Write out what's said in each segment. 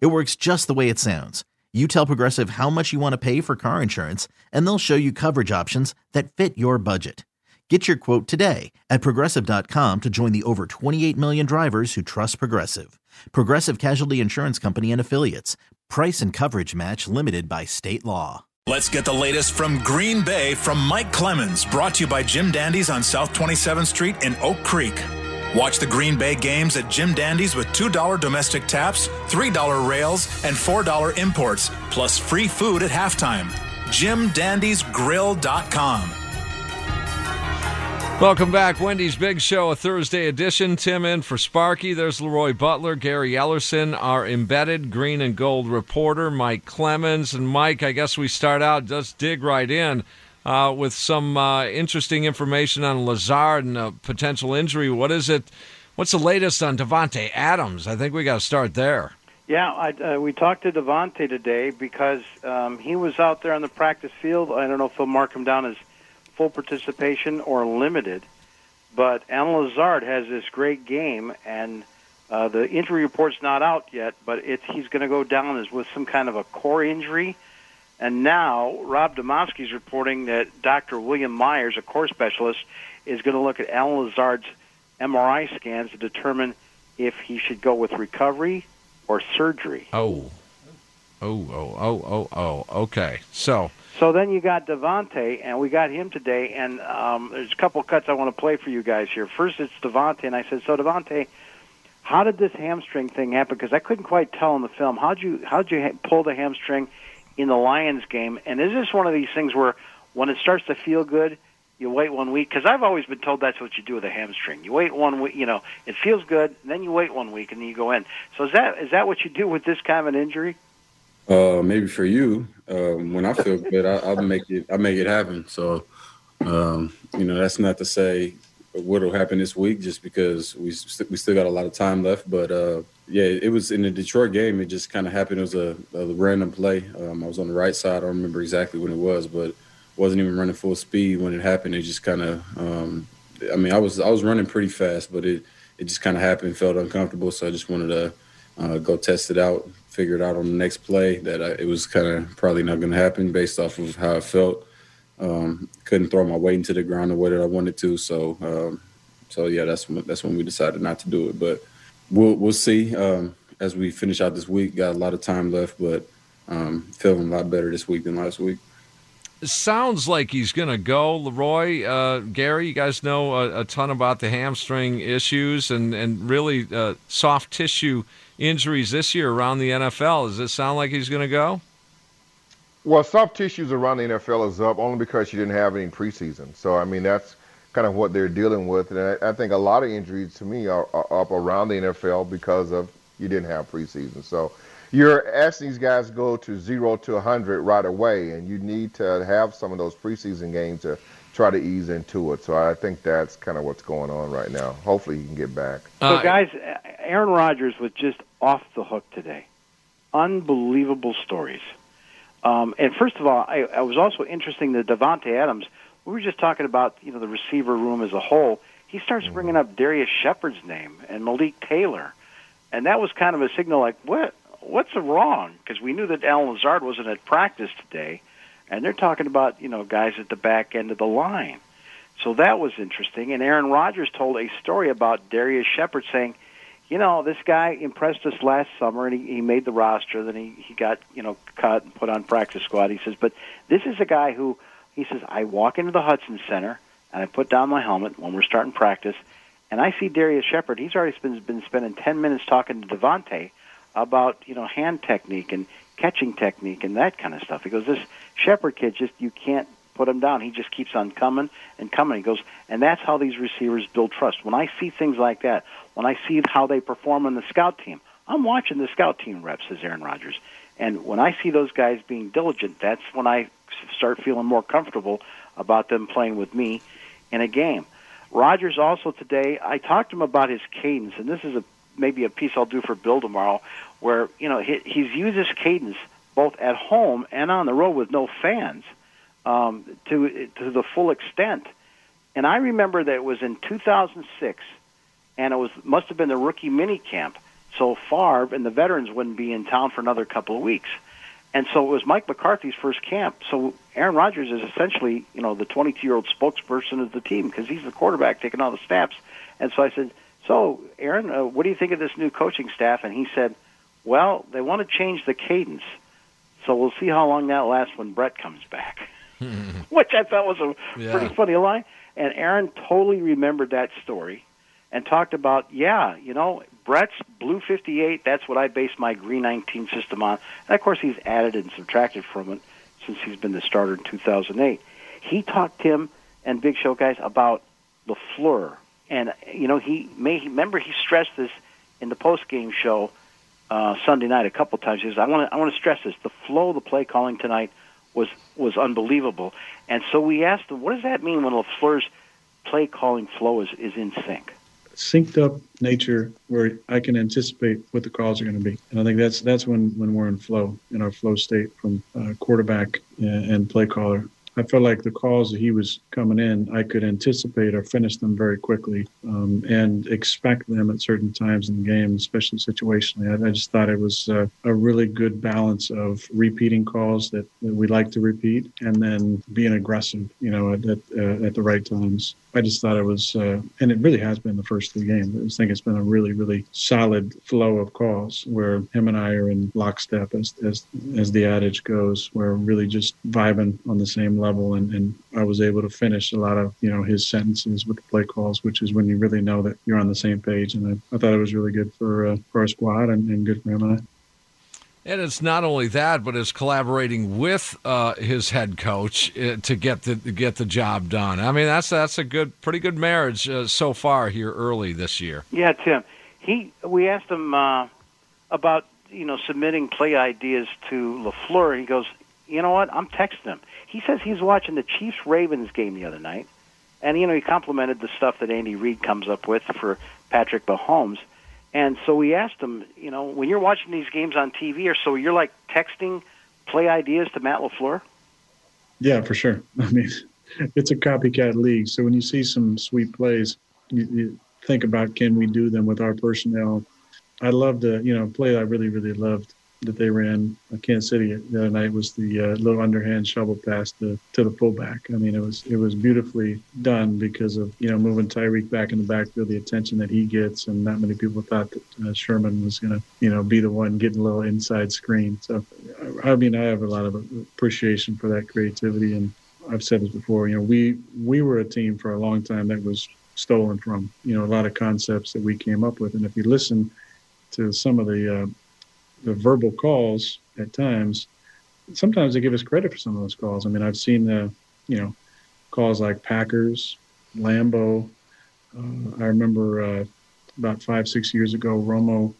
It works just the way it sounds. You tell Progressive how much you want to pay for car insurance, and they'll show you coverage options that fit your budget. Get your quote today at progressive.com to join the over 28 million drivers who trust Progressive. Progressive Casualty Insurance Company and Affiliates. Price and coverage match limited by state law. Let's get the latest from Green Bay from Mike Clemens, brought to you by Jim Dandy's on South 27th Street in Oak Creek. Watch the Green Bay games at Jim Dandy's with $2 domestic taps, $3 rails, and $4 imports, plus free food at halftime. JimDandysGrill.com. Welcome back, Wendy's Big Show, a Thursday edition. Tim in for Sparky. There's LeRoy Butler, Gary Ellerson, our embedded green and gold reporter, Mike Clemens. And Mike, I guess we start out, just dig right in uh, with some uh, interesting information on Lazard and a potential injury. What is it? What's the latest on Davante Adams? I think we got to start there. Yeah, I, uh, we talked to Davante today because um, he was out there on the practice field. I don't know if they'll mark him down as – full participation or limited. But Allen Lazard has this great game, and uh, the injury report's not out yet, but it's, he's going to go down as with some kind of a core injury. And now Rob Demovsky's reporting that Dr. William Meyers, a core specialist, is going to look at Allen Lazard's MRI scans to determine if he should go with recovery or surgery. Oh, oh, oh, oh, oh, oh. Okay, so so then you got Davante, and we got him today. And um, there's a couple cuts I want to play for you guys here. First, it's Davante, and I said, "So Davante, how did this hamstring thing happen? Because I couldn't quite tell in the film. How'd you how'd you ha- pull the hamstring in the Lions game? And is this one of these things where when it starts to feel good, you wait one week? Because I've always been told that's what you do with a hamstring. You wait one week, you know, it feels good, then you wait one week, and then you go in. So is that is that what you do with this kind of an injury? Uh, maybe for you, um, when I feel good, I, will make it. I make it happen. So, um, you know, that's not to say what'll happen this week, just because we st- we still got a lot of time left. But uh, yeah, it was in the Detroit game. It just kind of happened. It was a, a random play. Um, I was on the right side. I don't remember exactly when it was, but wasn't even running full speed when it happened. It just kind of. Um, I mean, I was I was running pretty fast, but it it just kind of happened. Felt uncomfortable, so I just wanted to uh, go test it out figure it out on the next play that I, it was kind of probably not going to happen based off of how I felt. Um, couldn't throw my weight into the ground the way that I wanted to. So, um, so yeah, that's when, that's when we decided not to do it. But we'll we'll see um, as we finish out this week. Got a lot of time left, but um, feeling a lot better this week than last week. Sounds like he's going to go. Leroy, uh, Gary, you guys know a, a, ton about the hamstring issues and and really uh, soft tissue injuries this year around the NFL. Does it sound like he's going to go? Well, soft tissues around the NFL is up only because you didn't have any preseason. So, I mean, that's kind of what they're dealing with. And I, I think a lot of injuries to me are, are, up around the NFL because of you didn't have preseason. So, you're asking these guys to go to zero to 100 right away, and you need to have some of those preseason games to try to ease into it. So I think that's kind of what's going on right now. Hopefully, he can get back. So, guys, Aaron Rodgers was just off the hook today. Unbelievable stories. Um, and first of all, I, I was also interesting that Davante Adams. We were just talking about you know the receiver room as a whole. He starts mm-hmm. bringing up Darius Shepherd's name and Malik Taylor, and that was kind of a signal like what what's wrong? Because we knew that Allen Lazard wasn't at practice today, and they're talking about you know guys at the back end of the line. So that was interesting. And Aaron Rodgers told a story about Darius Shepherd saying you know, this guy impressed us last summer, and he, he made the roster. Then he he got you know cut and put on practice squad. He says, but this is a guy who he says I walk into the Hutson Center and I put down my helmet when we're starting practice, and I see Darius Shepherd. He's already been been spending ten minutes talking to Davante about you know hand technique and catching technique and that kind of stuff. He goes, this Shepherd kid just you can't put him down. He just keeps on coming and coming. He goes, and that's how these receivers build trust. When I see things like that, when I see how they perform on the scout team, I'm watching the scout team reps, says Aaron Rodgers. And when I see those guys being diligent, that's when I start feeling more comfortable about them playing with me in a game. Rodgers also today, I talked to him about his cadence, and this is a maybe a piece I'll do for Bill tomorrow, where you know he, he's used his cadence both at home and on the road with no fans um, to to the full extent. And I remember that it was in 2006, and it was must have been the rookie mini camp. So Favre and the veterans wouldn't be in town for another couple of weeks. And so it was Mike McCarthy's first camp. So Aaron Rodgers is essentially, you know, the 22-year-old spokesperson of the team because he's the quarterback taking all the snaps. And so I said, "So, Aaron, uh, what do you think of this new coaching staff?" And he said, "Well, they want to change the cadence, so we'll see how long that lasts when Brett comes back." Which I thought was a yeah. pretty funny line. And Aaron totally remembered that story and talked about, yeah, you know, Brett's Blue 58, that's what I base my Green 19 system on. And of course, he's added and subtracted from it since he's been the starter in 2008. He talked to him and Big Show guys about LaFleur. And, you know, he may, remember he stressed this in the post game show uh, Sunday night a couple times. He says, I want to I want to stress this. The flow of the play calling tonight was was unbelievable. And so we asked him, what does that mean when LaFleur's play calling flow is, is in sync? synced up nature where I can anticipate what the calls are going to be. And I think that's that's when when we're in flow in our flow state from uh, quarterback and, and play caller. I felt like the calls that he was coming in, I could anticipate or finish them very quickly um, and expect them at certain times in the game, especially situationally. I, I just thought it was uh, a really good balance of repeating calls that, that, we like to repeat and then being aggressive, you know, at, at, uh, at the right times. I just thought it was, uh, and it really has been the first three games. I just think it's been a really, really solid flow of calls where him and I are in lockstep, as as as the adage goes. Where we're really just vibing on the same level, and and I was able to finish a lot of you know his sentences with the play calls, which is when you really know that you're on the same page. And I, I thought it was really good for uh, for our squad and, and good for him and I. And it's not only that, but it's collaborating with uh, his head coach uh, to get the to get the job done. I mean, that's that's a good, pretty good marriage uh, so far here early this year. Yeah, Tim. He we asked him uh, about you know submitting play ideas to LaFleur. He goes, you know what? I'm texting him. He says he's watching the Chiefs Ravens game the other night, and you know he complimented the stuff that Andy Reid comes up with for Patrick Mahomes. And so we asked him, you know, when you're watching these games on TV, or so you're like texting play ideas to Matt LaFleur? Yeah, for sure. I mean, it's a copycat league. So when you see some sweet plays, you, you think about can we do them with our personnel? I love the, you know, play I really, really loved that they ran Kansas City the other night was the uh, little underhand shovel pass to, to the fullback. I mean, it was it was beautifully done because of you know moving Tyreek back in the backfield, the attention that he gets, and not many people thought that uh, Sherman was going to you know be the one getting a little inside screen. So, I mean, I have a lot of appreciation for that creativity, and I've said this before. You know, we we were a team for a long time that was stolen from. You know, a lot of concepts that we came up with, and if you listen to some of the uh, the verbal calls at times, sometimes they give us credit for some of those calls. I mean, I've seen the, you know, calls like Packers, Lambeau. Uh, I remember uh, about five, six years ago, Romo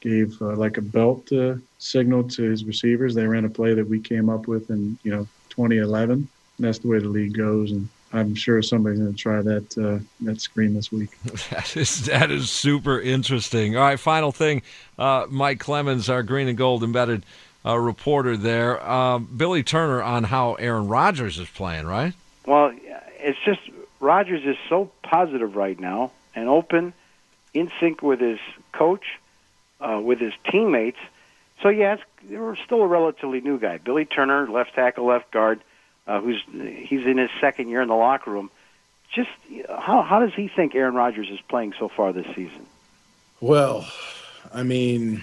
gave uh, like a belt uh, signal to his receivers. They ran a play that we came up with in, you know, 2011. And that's the way the league goes. And I'm sure somebody's going to try that uh, that screen this week. That is that is super interesting. All right, final thing, uh, Mike Clemens, our green and gold embedded uh, reporter there. Um, Billy Turner on how Aaron Rodgers is playing, right? Well, it's just Rodgers is so positive right now and open, in sync with his coach, uh, with his teammates. So yeah, we're still a relatively new guy. Billy Turner, left tackle, left guard uh, who's he's in his second year in the locker room. Just how how does he think Aaron Rodgers is playing so far this season? Well, I mean,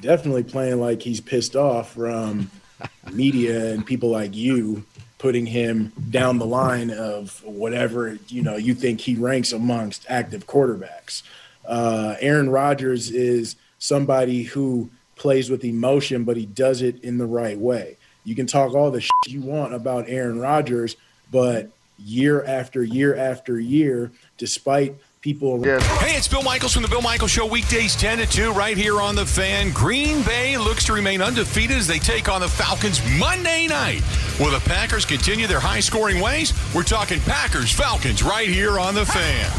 definitely playing like he's pissed off from media and people like you putting him down the line of whatever you know you think he ranks amongst active quarterbacks. Uh, Aaron Rodgers is somebody who plays with emotion, but he does it in the right way. You can talk all the shit you want about Aaron Rodgers, but year after year after year, despite people. Yes. Hey, it's Bill Michaels from the Bill Michaels Show, weekdays 10 to 2, right here on the fan. Green Bay looks to remain undefeated as they take on the Falcons Monday night. Will the Packers continue their high scoring ways? We're talking Packers Falcons right here on the fan.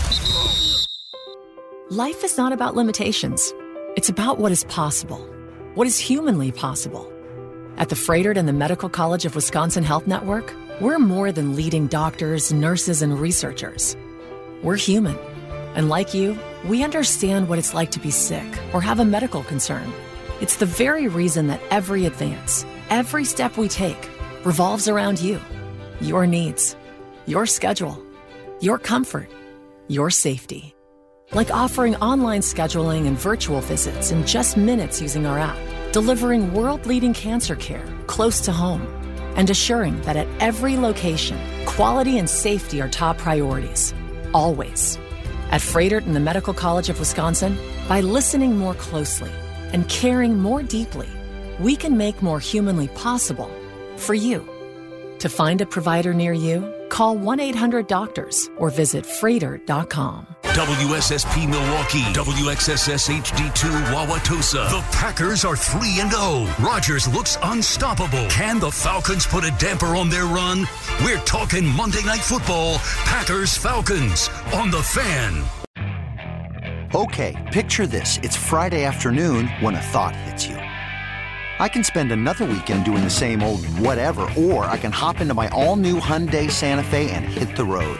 Life is not about limitations, it's about what is possible, what is humanly possible. At the Froedtert and the Medical College of Wisconsin Health Network, we're more than leading doctors, nurses, and researchers. We're human. And like you, we understand what it's like to be sick or have a medical concern. It's the very reason that every advance, every step we take, revolves around you, your needs, your schedule, your comfort, your safety. Like offering online scheduling and virtual visits in just minutes using our app, delivering world leading cancer care close to home, and assuring that at every location, quality and safety are top priorities. Always. At Froedtert and the Medical College of Wisconsin, by listening more closely and caring more deeply, we can make more humanly possible for you. To find a provider near you, call 1 800 Doctors or visit Froedtert.com. WSSP Milwaukee, WXSS HD2 Wauwatosa. The Packers are 3 and 0. Rodgers looks unstoppable. Can the Falcons put a damper on their run? We're talking Monday Night Football, Packers Falcons on the fan. Okay, picture this. It's Friday afternoon when a thought hits you. I can spend another weekend doing the same old whatever, or I can hop into my all new Hyundai Santa Fe and hit the road.